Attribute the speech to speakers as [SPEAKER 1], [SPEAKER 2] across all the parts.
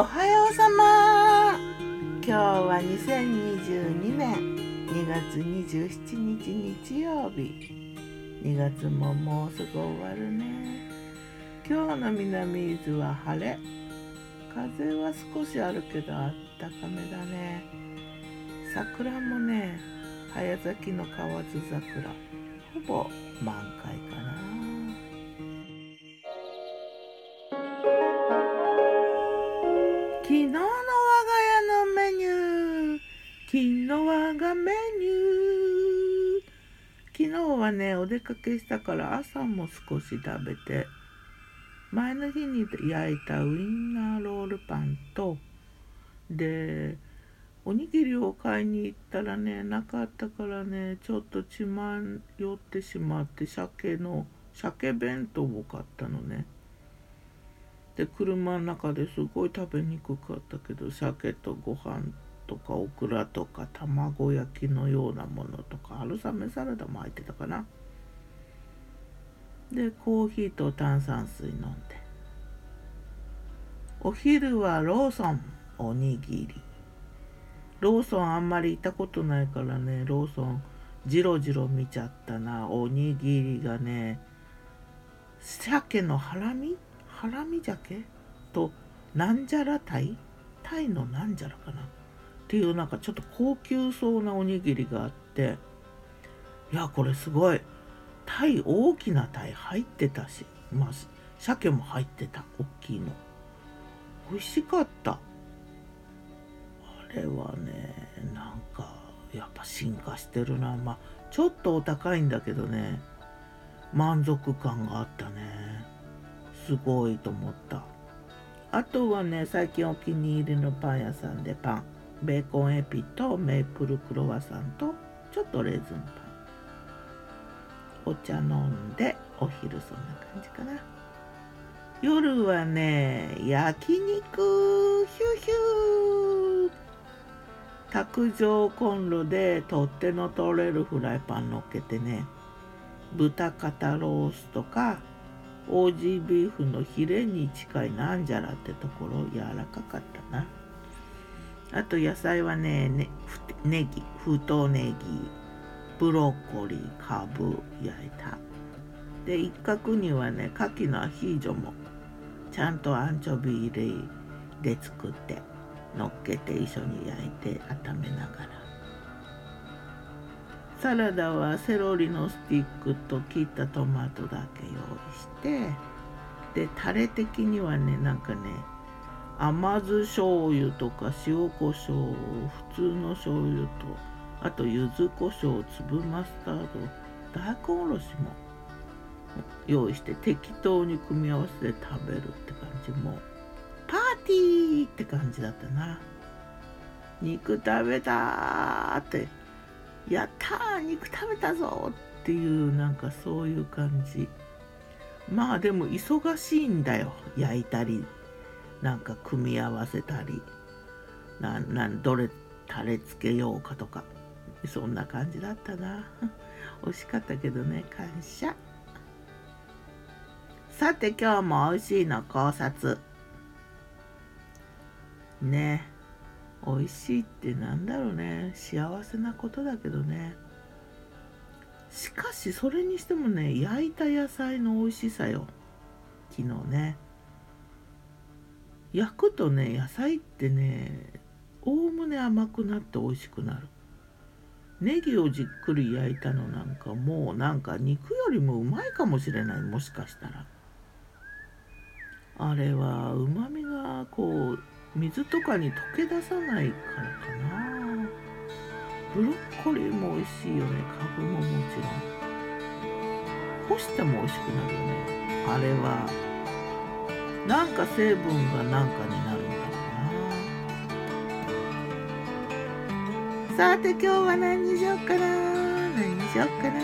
[SPEAKER 1] おはようさま。今日は2022年2月27日日曜日。2月ももうすぐ終わるね。今日の南伊豆は晴れ。風は少しあるけどあったかめだね。桜もね早咲きの河津桜。ほぼ満開。がメニュー昨日はねお出かけしたから朝も少し食べて前の日に焼いたウインナーロールパンとでおにぎりを買いに行ったらねなかったからねちょっと血まよってしまって鮭の鮭弁当を買ったのね。で車の中ですごい食べにくかったけど鮭とご飯とかオクラとか卵焼きのようなものとか春雨サラダも入ってたかな。でコーヒーと炭酸水飲んで。お昼はローソンおにぎり。ローソンあんまり行ったことないからねローソンじろじろ見ちゃったな。おにぎりがね鮭のハラミ？ハラミ鮭？となんじゃらタイタイのなんじゃらかな。っていうなんかちょっと高級そうなおにぎりがあっていやこれすごい。タイ大きなタイ入ってたしまあ鮭も入ってた大きいの。美味しかった。あれはねなんかやっぱ進化してるな。まあちょっとお高いんだけどね満足感があったね。すごいと思った。あとはね最近お気に入りのパン屋さんでパン。ベーコンエピとメープルクロワッサンとちょっとレーズンパン。お茶飲んでお昼そんな感じかな。夜はね焼肉ヒューヒュー。卓上コンロで取っ手の取れるフライパン乗っけてね豚肩ロースとかオージービーフのヒレに近いなんじゃらってところ柔らかかったな。あと野菜はねねネギ太ネギブロッコリーカブ焼いた。で一角にはね牡蠣のアヒージョもちゃんとアンチョビ入れで作って乗っけて一緒に焼いて温めながら。サラダはセロリのスティックと切ったトマトだけ用意してでタレ的にはねなんかね甘酢醤油とか塩コショウ普通の醤油とあと柚子胡椒粒マスタード大根おろしも用意して適当に組み合わせて食べるって感じ。もパーティーって感じだったな。肉食べたってやった肉食べたぞっていうなんかそういう感じ。まあでも忙しいんだよ焼いたり。なんか組み合わせたりななんどれタレつけようかとかそんな感じだったな。美味しかったけどね感謝。さて今日も美味しいの考察。ね。美味しいってなんだろうね。幸せなことだけどね。しかしそれにしてもね焼いた野菜の美味しさよ。昨日ね。焼くとね野菜ってねおおむね甘くなって美味しくなる。ネギをじっくり焼いたのなんかもうなんか肉よりもうまいかもしれないもしかしたら。あれはうまみがこう水とかに溶け出さないからかな。ブロッコリーも美味しいよね。かぶももちろん。干しても美味しくなるよね。あれはなんか成分がなんかになるんだろうな。さて今日は何にしようかな。何にしようかな。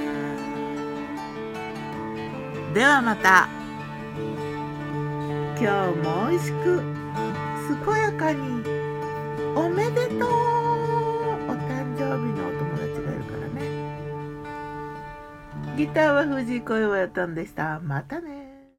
[SPEAKER 1] ではまた。今日も美味しく健やかに。おめでとう。お誕生日のお友達がいるからね。ギターは藤井小岩やったんでした。またね。